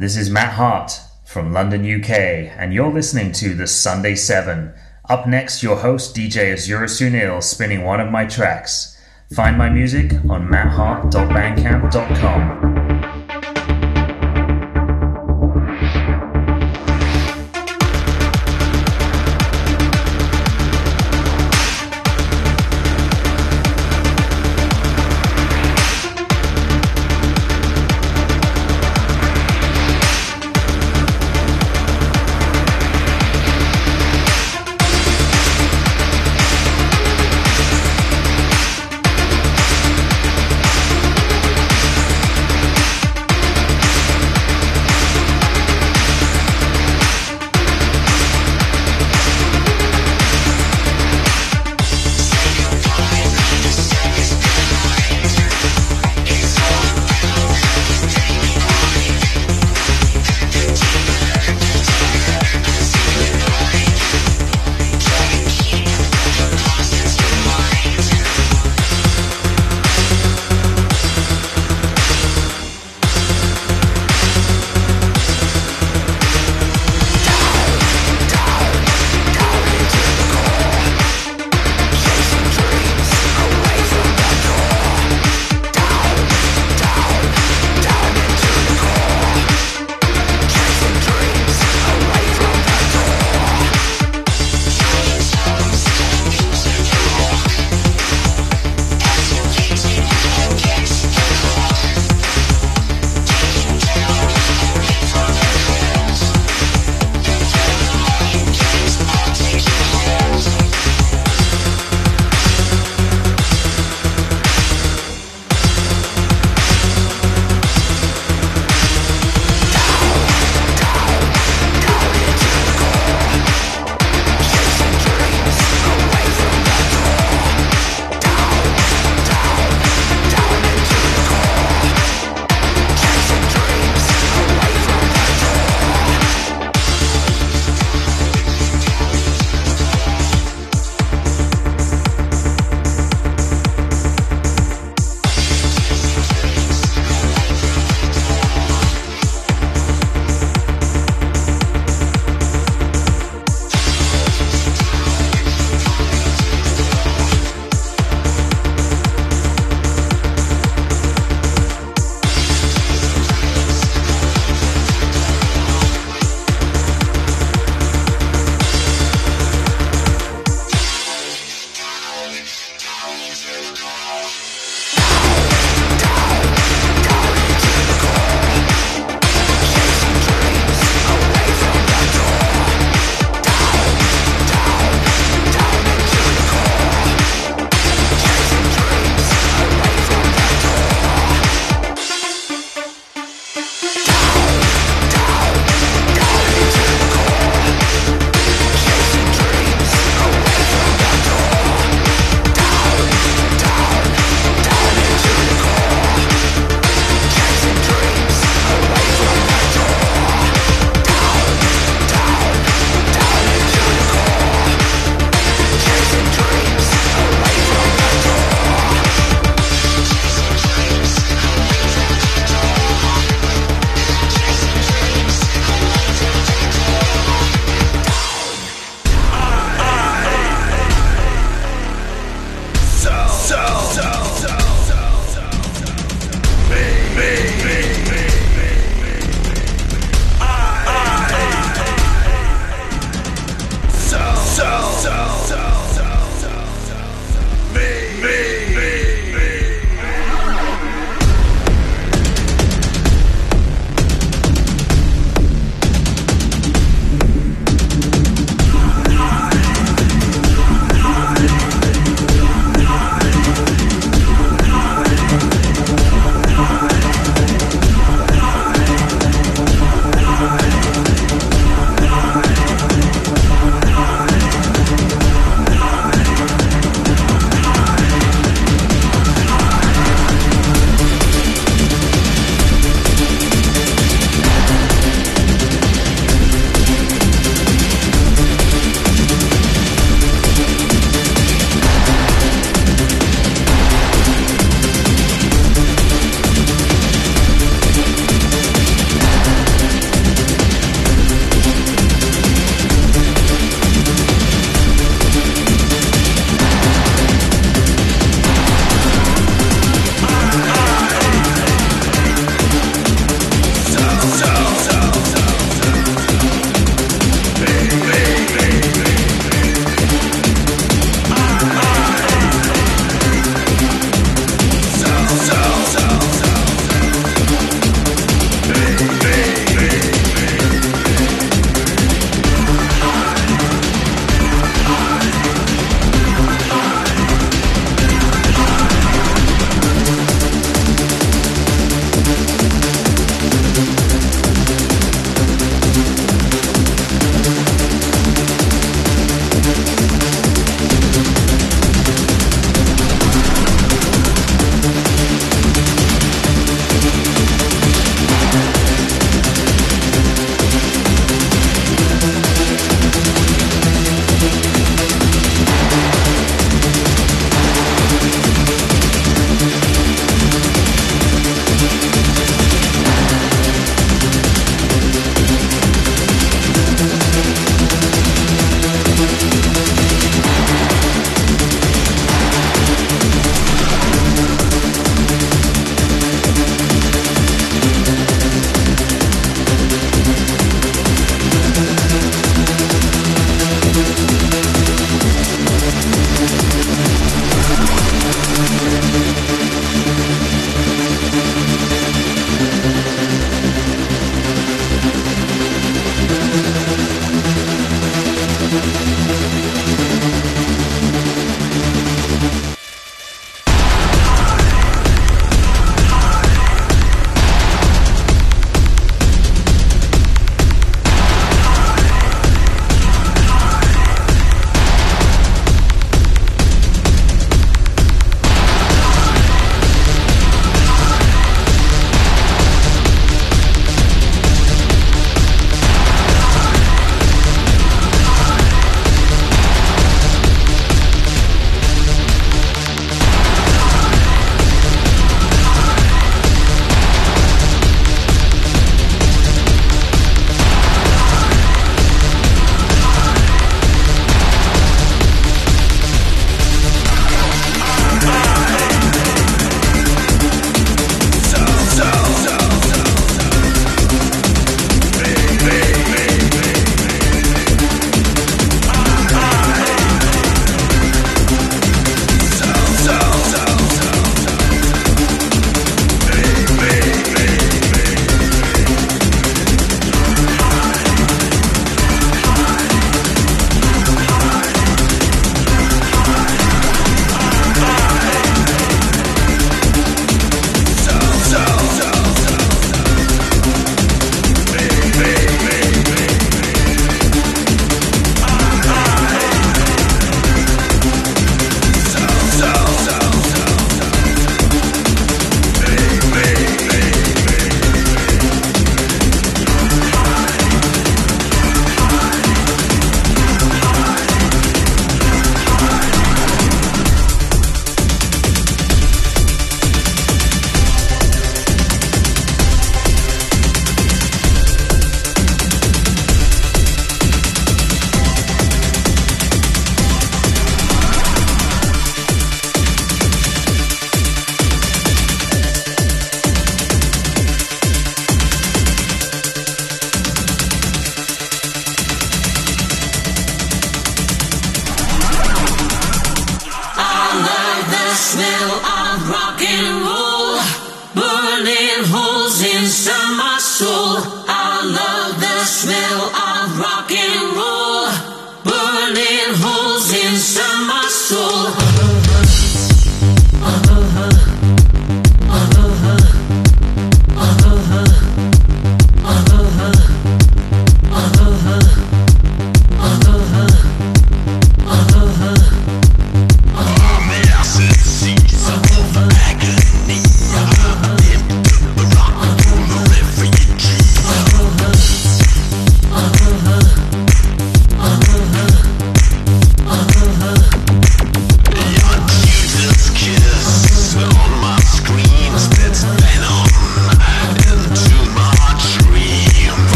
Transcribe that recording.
This is Matt Hart from London, UK, and you're listening to The Sunday 7. Up next, your host, DJ Azura Sunil, spinning one of my tracks. Find my music on matthart.bandcamp.com.